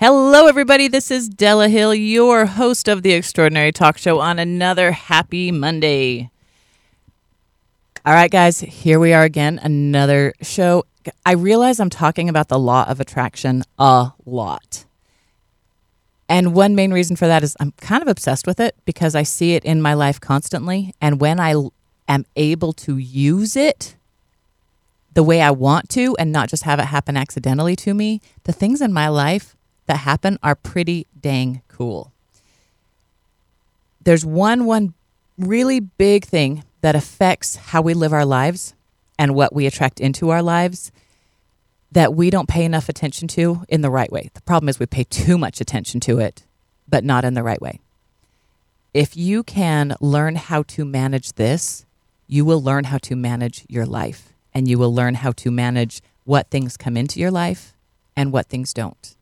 Hello, everybody. This is Della Hill, your host of the Extraordinary Talk Show on another happy Monday. All right, guys, here we are again, another show. I realize I'm talking about the law of attraction a lot. And one main reason for that is I'm kind of obsessed with it because I see it in my life constantly. And when I am able to use it the way I want to and not just have it happen accidentally to me, the things in my life that happen are pretty dang cool. There's one one really big thing that affects how we live our lives and what we attract into our lives that we don't pay enough attention to in the right way. The problem is we pay too much attention to it, but not in the right way. If you can learn how to manage this, you will learn how to manage your life and you will learn how to manage what things come into your life and what things don't.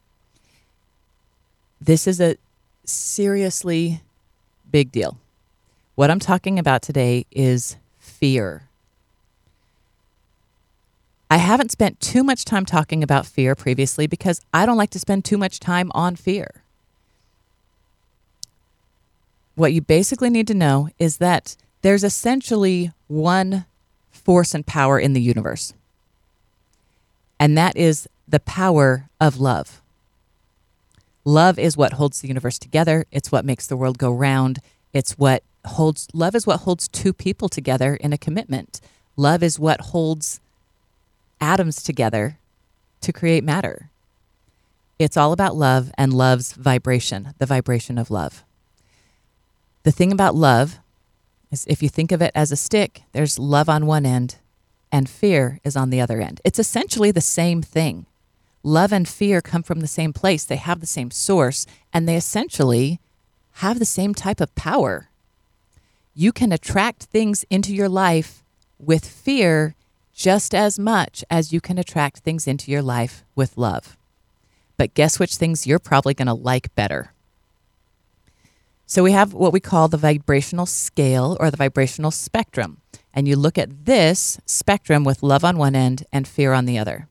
This is a seriously big deal. What I'm talking about today is fear. I haven't spent too much time talking about fear previously because I don't like to spend too much time on fear. What you basically need to know is that there's essentially one force and power in the universe, and that is the power of love. Love is what holds the universe together. It's what makes the world go round. It's what holds love is what holds two people together in a commitment. Love is what holds atoms together to create matter. It's all about love and love's vibration, the vibration of love. The thing about love is if you think of it as a stick, there's love on one end and fear is on the other end. It's essentially the same thing love and fear come from the same place. They have the same source, and they essentially have the same type of power. You can attract things into your life with fear just as much as you can attract things into your life with love. But guess which things you're probably going to like better? So we have what we call the vibrational scale or the vibrational spectrum. And you look at this spectrum with love on one end and fear on the other.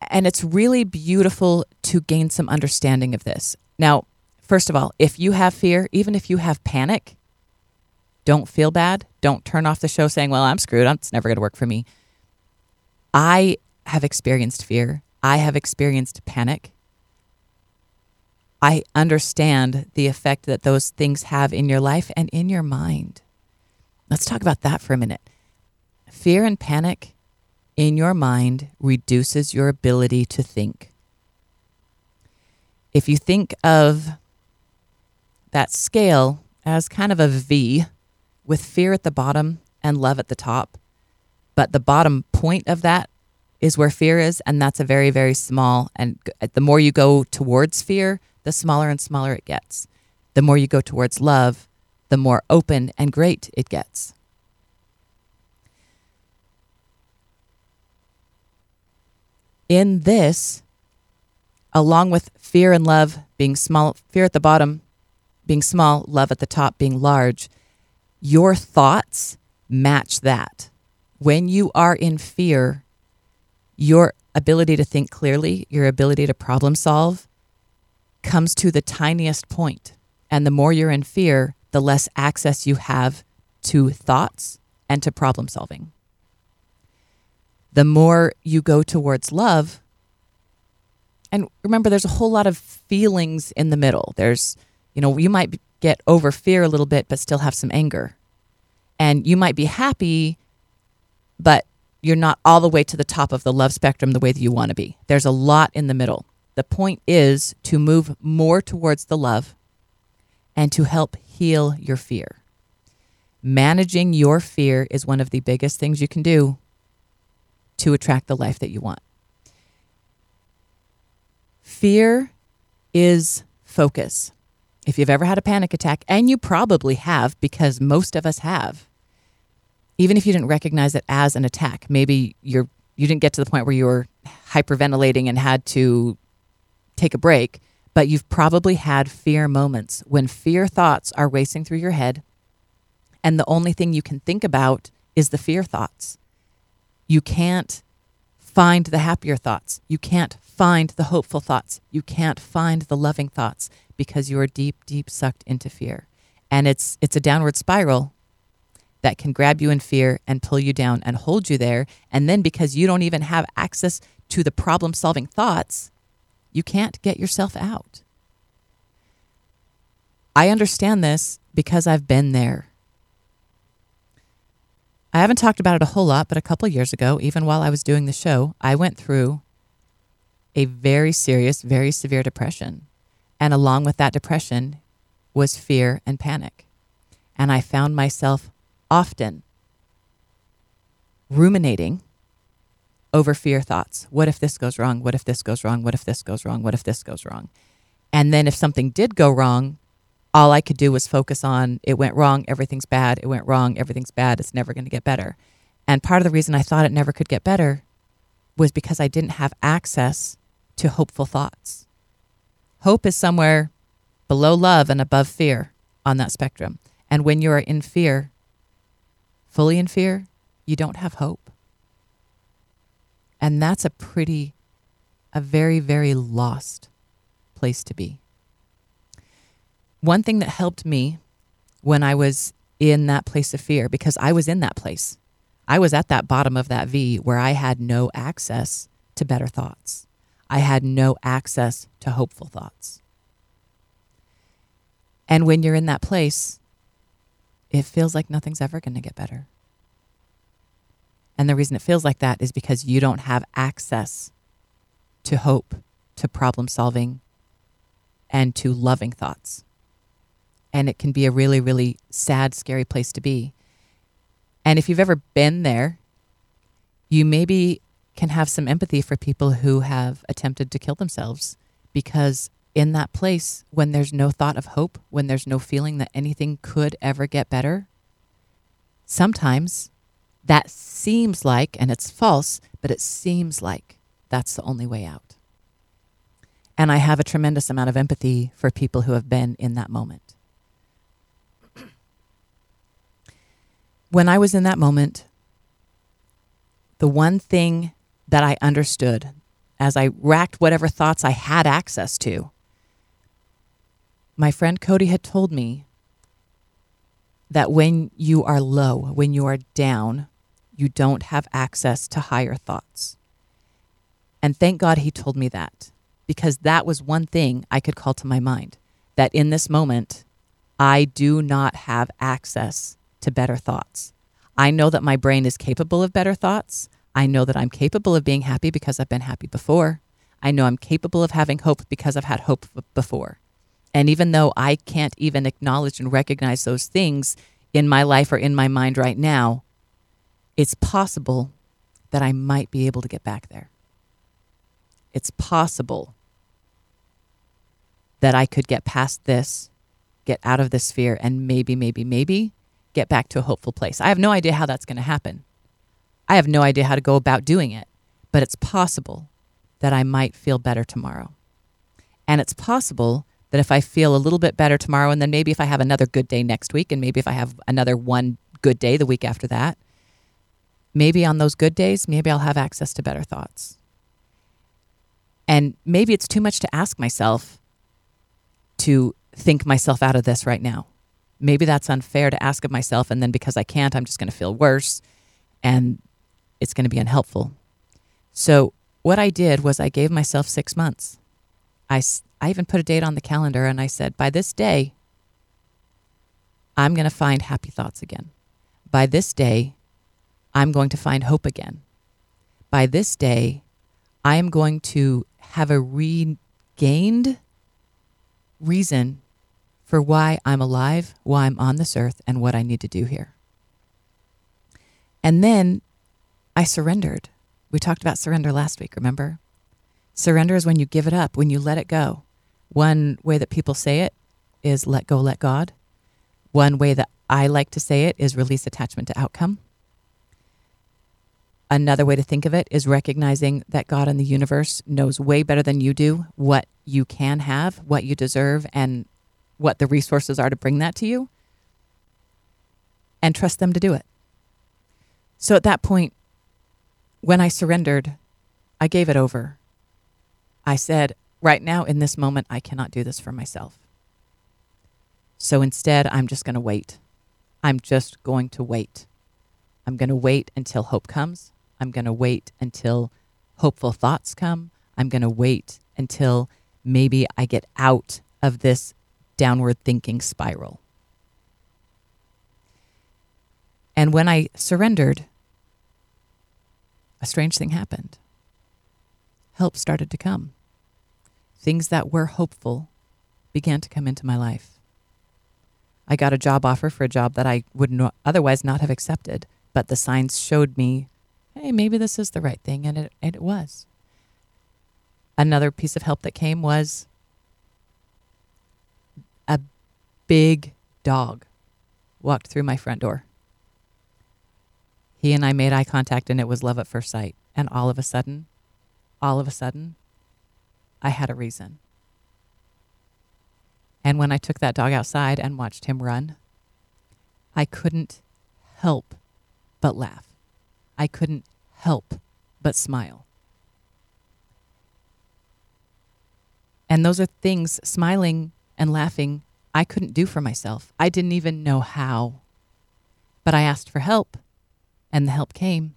And it's really beautiful to gain some understanding of this. Now, first of all, if you have fear, even if you have panic, don't feel bad. Don't turn off the show saying, well, I'm screwed. It's never going to work for me. I have experienced fear. I have experienced panic. I understand the effect that those things have in your life and in your mind. Let's talk about that for a minute. Fear and panic in your mind reduces your ability to think. If you think of that scale as kind of a V with fear at the bottom and love at the top, but the bottom point of that is where fear is, and that's a very, very small. And uh, the more you go towards fear, the smaller and smaller it gets. The more you go towards love, the more open and great it gets. In this, along with fear and love being small, fear at the bottom being small, love at the top being large, your thoughts match that. When you are in fear, your ability to think clearly, your ability to problem solve comes to the tiniest point. And the more you're in fear, the less access you have to thoughts and to problem solving the more you go towards love. And remember, there's a whole lot of feelings in the middle. There's, you know, you might get over fear a little bit, but still have some anger. And you might be happy, but you're not all the way to the top of the love spectrum the way that you want to be. There's a lot in the middle. The point is to move more towards the love and to help heal your fear. Managing your fear is one of the biggest things you can do to attract the life that you want. Fear is focus. If you've ever had a panic attack, and you probably have because most of us have, even if you didn't recognize it as an attack, maybe you're you didn't get to the point where you were hyperventilating and had to take a break, but you've probably had fear moments when fear thoughts are racing through your head and the only thing you can think about is the fear thoughts you can't find the happier thoughts. You can't find the hopeful thoughts. You can't find the loving thoughts because you are deep, deep sucked into fear. And it's it's a downward spiral that can grab you in fear and pull you down and hold you there. And then because you don't even have access to the problem solving thoughts, you can't get yourself out. I understand this because I've been there. I haven't talked about it a whole lot, but a couple years ago, even while I was doing the show, I went through a very serious, very severe depression. And along with that depression was fear and panic. And I found myself often ruminating over fear thoughts. What if this goes wrong? What if this goes wrong? What if this goes wrong? What if this goes wrong? And then if something did go wrong, all I could do was focus on it went wrong, everything's bad, it went wrong, everything's bad, it's never going to get better. And part of the reason I thought it never could get better was because I didn't have access to hopeful thoughts. Hope is somewhere below love and above fear on that spectrum. And when you are in fear, fully in fear, you don't have hope. And that's a pretty, a very, very lost place to be. One thing that helped me when I was in that place of fear, because I was in that place, I was at that bottom of that V where I had no access to better thoughts. I had no access to hopeful thoughts. And when you're in that place, it feels like nothing's ever going to get better. And the reason it feels like that is because you don't have access to hope, to problem solving, and to loving thoughts. And it can be a really, really sad, scary place to be. And if you've ever been there, you maybe can have some empathy for people who have attempted to kill themselves because in that place, when there's no thought of hope, when there's no feeling that anything could ever get better, sometimes that seems like, and it's false, but it seems like that's the only way out. And I have a tremendous amount of empathy for people who have been in that moment. When I was in that moment, the one thing that I understood as I racked whatever thoughts I had access to, my friend Cody had told me that when you are low, when you are down, you don't have access to higher thoughts. And thank God he told me that because that was one thing I could call to my mind that in this moment, I do not have access to better thoughts. I know that my brain is capable of better thoughts. I know that I'm capable of being happy because I've been happy before. I know I'm capable of having hope because I've had hope before. And even though I can't even acknowledge and recognize those things in my life or in my mind right now, it's possible that I might be able to get back there. It's possible that I could get past this, get out of this fear, and maybe, maybe, maybe get back to a hopeful place. I have no idea how that's going to happen. I have no idea how to go about doing it, but it's possible that I might feel better tomorrow. And it's possible that if I feel a little bit better tomorrow, and then maybe if I have another good day next week, and maybe if I have another one good day the week after that, maybe on those good days, maybe I'll have access to better thoughts. And maybe it's too much to ask myself to think myself out of this right now. Maybe that's unfair to ask of myself. And then because I can't, I'm just going to feel worse and it's going to be unhelpful. So, what I did was I gave myself six months. I, I even put a date on the calendar and I said, by this day, I'm going to find happy thoughts again. By this day, I'm going to find hope again. By this day, I am going to have a regained reason for why I'm alive, why I'm on this earth, and what I need to do here. And then I surrendered. We talked about surrender last week, remember? Surrender is when you give it up, when you let it go. One way that people say it is let go, let God. One way that I like to say it is release attachment to outcome. Another way to think of it is recognizing that God and the universe knows way better than you do what you can have, what you deserve, and what the resources are to bring that to you, and trust them to do it. So at that point, when I surrendered, I gave it over. I said, right now in this moment, I cannot do this for myself. So instead, I'm just going to wait. I'm just going to wait. I'm going to wait until hope comes. I'm going to wait until hopeful thoughts come. I'm going to wait until maybe I get out of this downward thinking spiral. And when I surrendered, a strange thing happened. Help started to come. Things that were hopeful began to come into my life. I got a job offer for a job that I would no- otherwise not have accepted, but the signs showed me, hey, maybe this is the right thing, and it, and it was. Another piece of help that came was a big dog walked through my front door. He and I made eye contact, and it was love at first sight. And all of a sudden, all of a sudden, I had a reason. And when I took that dog outside and watched him run, I couldn't help but laugh. I couldn't help but smile. And those are things, smiling and laughing, I couldn't do for myself. I didn't even know how. But I asked for help, and the help came.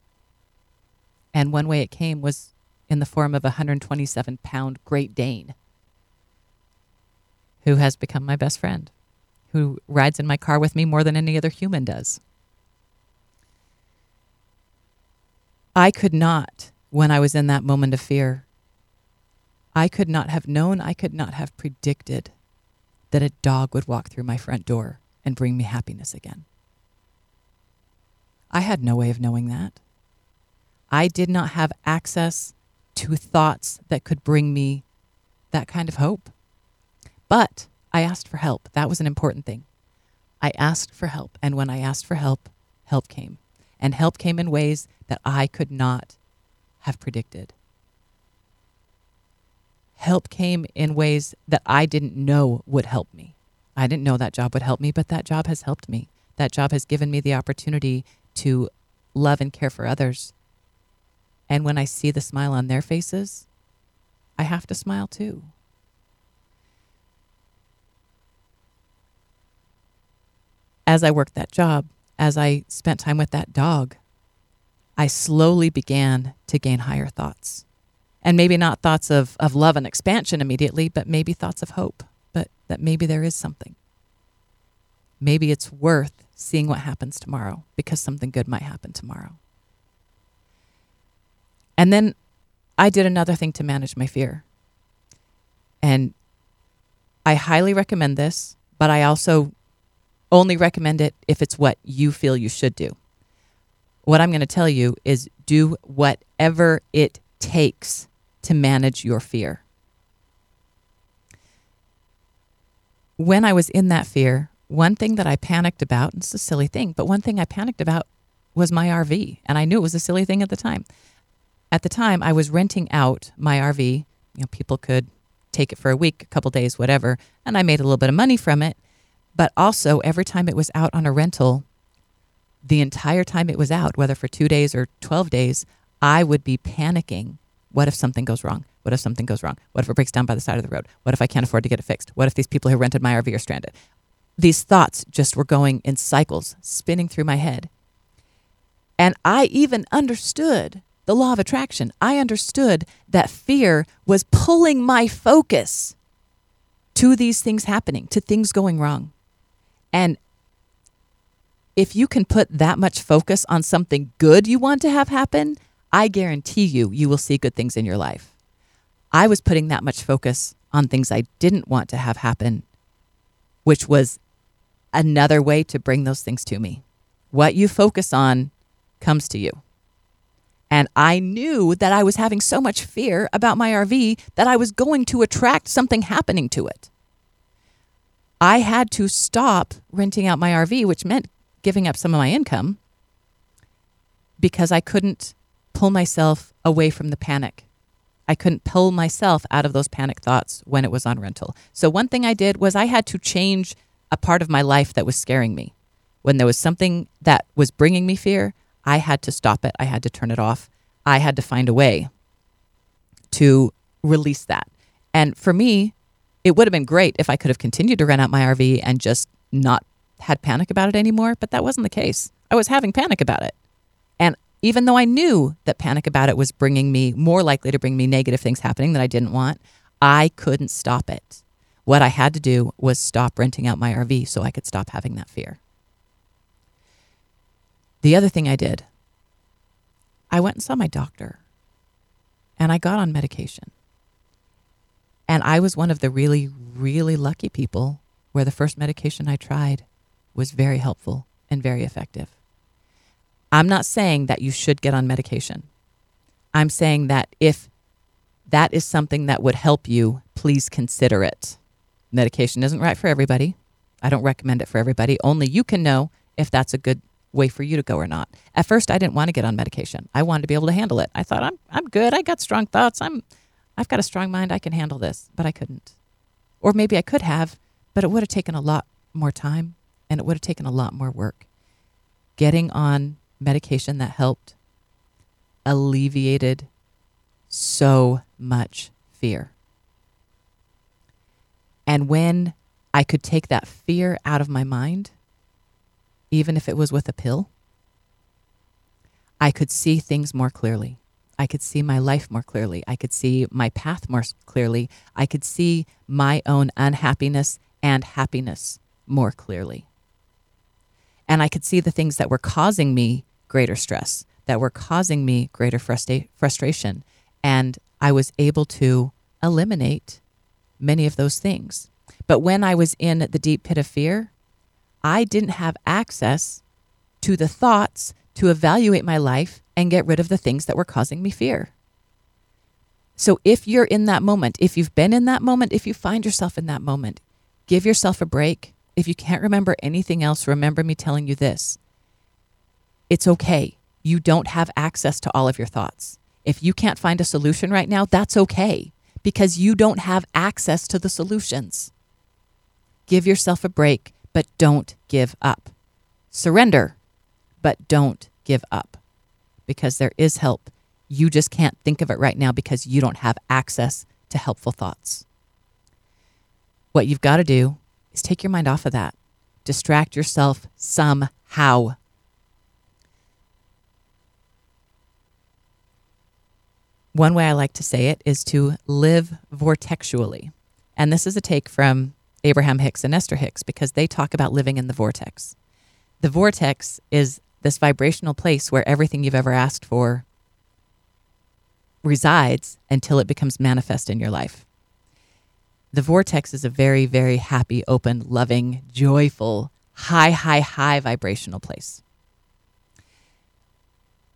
And one way it came was in the form of a 127 pound Great Dane who has become my best friend, who rides in my car with me more than any other human does. I could not, when I was in that moment of fear, I could not have known, I could not have predicted that a dog would walk through my front door and bring me happiness again. I had no way of knowing that. I did not have access to thoughts that could bring me that kind of hope. But I asked for help. That was an important thing. I asked for help. And when I asked for help, help came. And help came in ways that I could not have predicted. Help came in ways that I didn't know would help me. I didn't know that job would help me, but that job has helped me. That job has given me the opportunity to love and care for others. And when I see the smile on their faces, I have to smile too. as I worked that job, as I spent time with that dog, I slowly began to gain higher thoughts. And maybe not thoughts of, of love and expansion immediately, but maybe thoughts of hope, but that maybe there is something. Maybe it's worth seeing what happens tomorrow because something good might happen tomorrow. And then I did another thing to manage my fear. And I highly recommend this, but I also only recommend it if it's what you feel you should do. What I'm going to tell you is do whatever it takes to manage your fear. When I was in that fear, one thing that I panicked about, and it's a silly thing, but one thing I panicked about was my RV. And I knew it was a silly thing at the time. At the time, I was renting out my RV. You know, people could take it for a week, a couple days, whatever. And I made a little bit of money from it. But also, every time it was out on a rental, the entire time it was out, whether for two days or 12 days, I would be panicking. What if something goes wrong? What if something goes wrong? What if it breaks down by the side of the road? What if I can't afford to get it fixed? What if these people who rented my RV are stranded? These thoughts just were going in cycles, spinning through my head. And I even understood the law of attraction. I understood that fear was pulling my focus to these things happening, to things going wrong. And if you can put that much focus on something good you want to have happen, I guarantee you, you will see good things in your life. I was putting that much focus on things I didn't want to have happen, which was another way to bring those things to me. What you focus on comes to you. And I knew that I was having so much fear about my RV that I was going to attract something happening to it. I had to stop renting out my RV, which meant giving up some of my income because I couldn't pull myself away from the panic. I couldn't pull myself out of those panic thoughts when it was on rental. So, one thing I did was I had to change a part of my life that was scaring me. When there was something that was bringing me fear, I had to stop it. I had to turn it off. I had to find a way to release that. And for me, it would have been great if I could have continued to rent out my RV and just not had panic about it anymore, but that wasn't the case. I was having panic about it. Even though I knew that panic about it was bringing me more likely to bring me negative things happening that I didn't want, I couldn't stop it. What I had to do was stop renting out my RV so I could stop having that fear. The other thing I did, I went and saw my doctor and I got on medication. And I was one of the really, really lucky people where the first medication I tried was very helpful and very effective. I'm not saying that you should get on medication. I'm saying that if that is something that would help you, please consider it. Medication isn't right for everybody. I don't recommend it for everybody. Only you can know if that's a good way for you to go or not. At first I didn't want to get on medication. I wanted to be able to handle it. I thought I'm I'm good. I got strong thoughts. I'm I've got a strong mind. I can handle this, but I couldn't. Or maybe I could have, but it would have taken a lot more time and it would have taken a lot more work. Getting on medication that helped alleviated so much fear. And when I could take that fear out of my mind, even if it was with a pill, I could see things more clearly. I could see my life more clearly. I could see my path more clearly. I could see my own unhappiness and happiness more clearly. And I could see the things that were causing me greater stress, that were causing me greater frustra- frustration. And I was able to eliminate many of those things. But when I was in the deep pit of fear, I didn't have access to the thoughts to evaluate my life and get rid of the things that were causing me fear. So if you're in that moment, if you've been in that moment, if you find yourself in that moment, give yourself a break. If you can't remember anything else, remember me telling you this. It's okay. You don't have access to all of your thoughts. If you can't find a solution right now, that's okay because you don't have access to the solutions. Give yourself a break, but don't give up. Surrender, but don't give up because there is help. You just can't think of it right now because you don't have access to helpful thoughts. What you've got to do is take your mind off of that. Distract yourself somehow. One way I like to say it is to live vortexually. And this is a take from Abraham Hicks and Esther Hicks because they talk about living in the vortex. The vortex is this vibrational place where everything you've ever asked for resides until it becomes manifest in your life. The vortex is a very, very happy, open, loving, joyful, high, high, high vibrational place.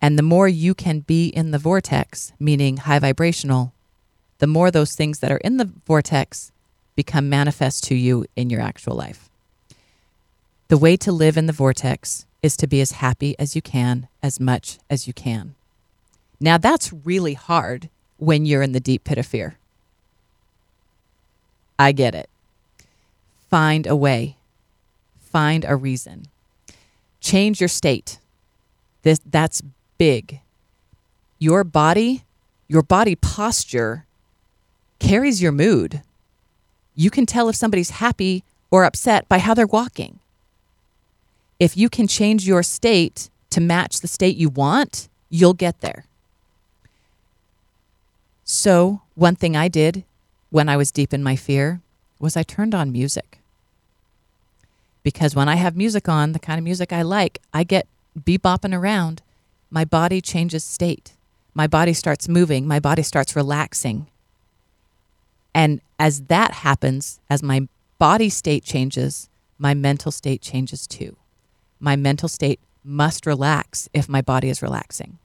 And the more you can be in the vortex, meaning high vibrational, the more those things that are in the vortex become manifest to you in your actual life. The way to live in the vortex is to be as happy as you can, as much as you can. Now, that's really hard when you're in the deep pit of fear. I get it. Find a way, find a reason. Change your state. This, that's big. Your body, your body posture carries your mood. You can tell if somebody's happy or upset by how they're walking. If you can change your state to match the state you want, you'll get there. So, one thing I did when I was deep in my fear was I turned on music. Because when I have music on, the kind of music I like, I get bebopping around. My body changes state. My body starts moving. My body starts relaxing. And as that happens, as my body state changes, my mental state changes too my mental state must relax if my body is relaxing.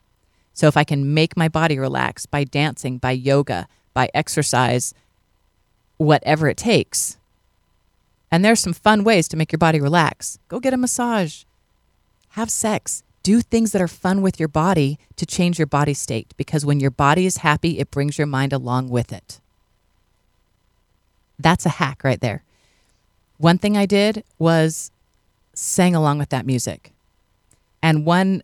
So if I can make my body relax by dancing, by yoga, by exercise, whatever it takes. And there's some fun ways to make your body relax. Go get a massage. Have sex. Do things that are fun with your body to change your body state because when your body is happy, it brings your mind along with it. That's a hack right there. One thing I did was sang along with that music. And one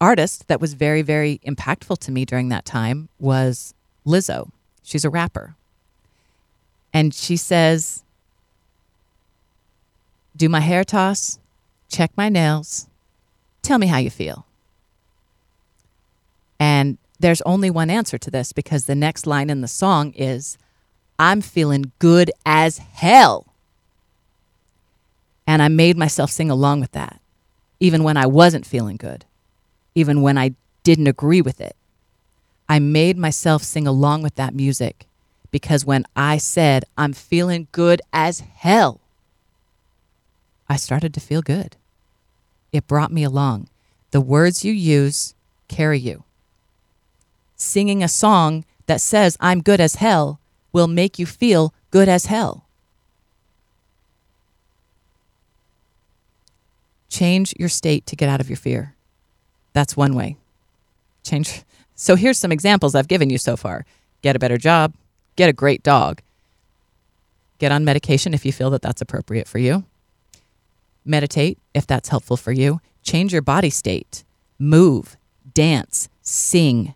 artist that was very, very impactful to me during that time was Lizzo. She's a rapper. And she says, Do my hair toss, check my nails, tell me how you feel. And there's only one answer to this because the next line in the song is, I'm feeling good as hell. And I made myself sing along with that, even when I wasn't feeling good, even when I didn't agree with it. I made myself sing along with that music because when I said, I'm feeling good as hell, I started to feel good. It brought me along. The words you use carry you. Singing a song that says, I'm good as hell, will make you feel good as hell. Change your state to get out of your fear. That's one way. Change. So here's some examples I've given you so far get a better job, get a great dog, get on medication if you feel that that's appropriate for you, meditate if that's helpful for you, change your body state, move, dance, sing.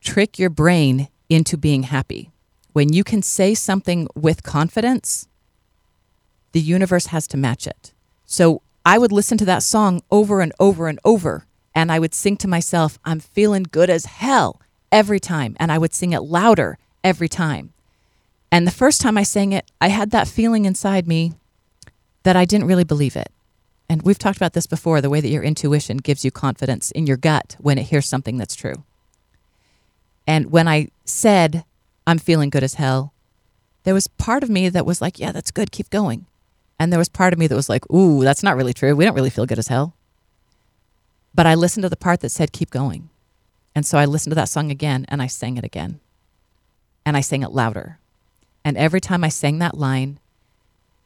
Trick your brain into being happy. When you can say something with confidence, the universe has to match it. So I would listen to that song over and over and over, and I would sing to myself, I'm feeling good as hell every time. And I would sing it louder every time. And the first time I sang it, I had that feeling inside me that I didn't really believe it. And we've talked about this before the way that your intuition gives you confidence in your gut when it hears something that's true. And when I said, I'm feeling good as hell, there was part of me that was like, yeah, that's good, keep going. And there was part of me that was like, ooh, that's not really true. We don't really feel good as hell. But I listened to the part that said, keep going. And so I listened to that song again and I sang it again. And I sang it louder. And every time I sang that line,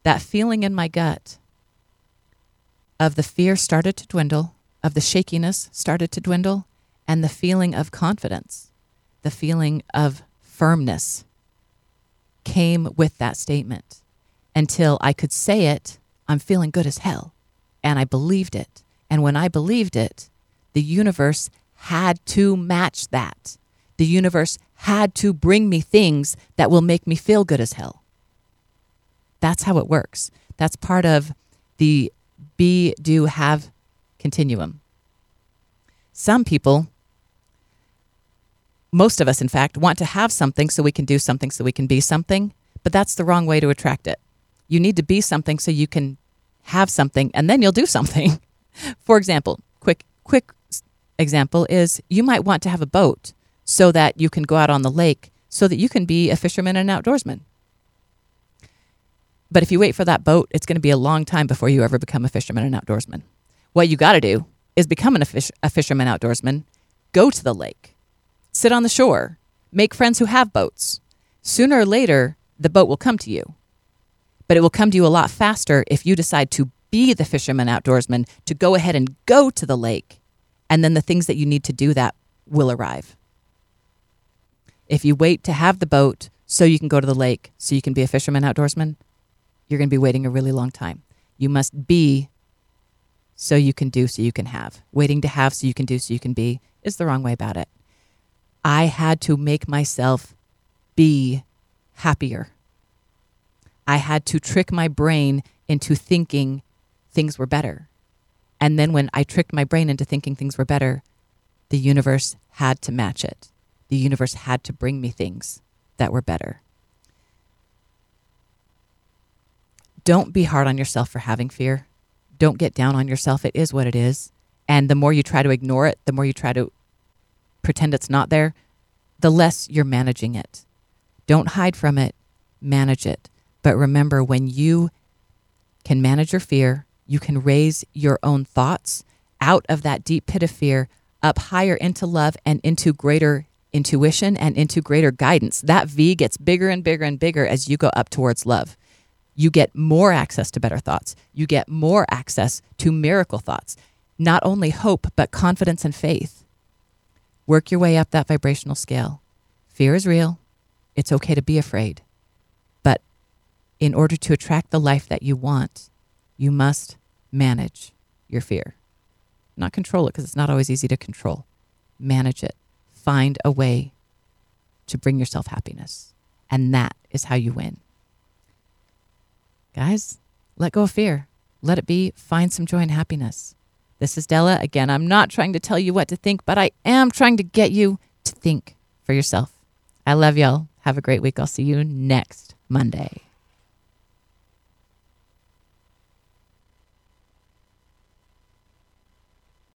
that feeling in my gut of the fear started to dwindle, of the shakiness started to dwindle, and the feeling of confidence, the feeling of firmness came with that statement until I could say it, I'm feeling good as hell. And I believed it. And when I believed it, the universe had to match that. The universe had to bring me things that will make me feel good as hell. That's how it works. That's part of the be, do, have continuum. Some people, most of us, in fact, want to have something so we can do something so we can be something, but that's the wrong way to attract it. You need to be something so you can have something and then you'll do something. For example, quick quick example is you might want to have a boat so that you can go out on the lake so that you can be a fisherman and an outdoorsman. But if you wait for that boat, it's going to be a long time before you ever become a fisherman and outdoorsman. What you got to do is become an, fish, a fisherman outdoorsman, go to the lake, sit on the shore, make friends who have boats. Sooner or later, the boat will come to you but it will come to you a lot faster if you decide to be the fisherman outdoorsman, to go ahead and go to the lake. And then the things that you need to do that will arrive. If you wait to have the boat so you can go to the lake, so you can be a fisherman outdoorsman, you're going to be waiting a really long time. You must be so you can do, so you can have. Waiting to have so you can do, so you can be is the wrong way about it. I had to make myself be happier. I had to trick my brain into thinking things were better. And then when I tricked my brain into thinking things were better, the universe had to match it. The universe had to bring me things that were better. Don't be hard on yourself for having fear. Don't get down on yourself. It is what it is. And the more you try to ignore it, the more you try to pretend it's not there, the less you're managing it. Don't hide from it, manage it. But remember, when you can manage your fear, you can raise your own thoughts out of that deep pit of fear up higher into love and into greater intuition and into greater guidance. That V gets bigger and bigger and bigger as you go up towards love. You get more access to better thoughts. You get more access to miracle thoughts. Not only hope, but confidence and faith. Work your way up that vibrational scale. Fear is real. It's okay to be afraid But in order to attract the life that you want, you must manage your fear. not control it because it's not always easy to control. Manage it. Find a way to bring yourself happiness. And that is how you win. Guys, let go of fear. Let it be. Find some joy and happiness. This is Della. Again, I'm not trying to tell you what to think, but I am trying to get you to think for yourself. I love y'all. Have a great week. I'll see you next Monday.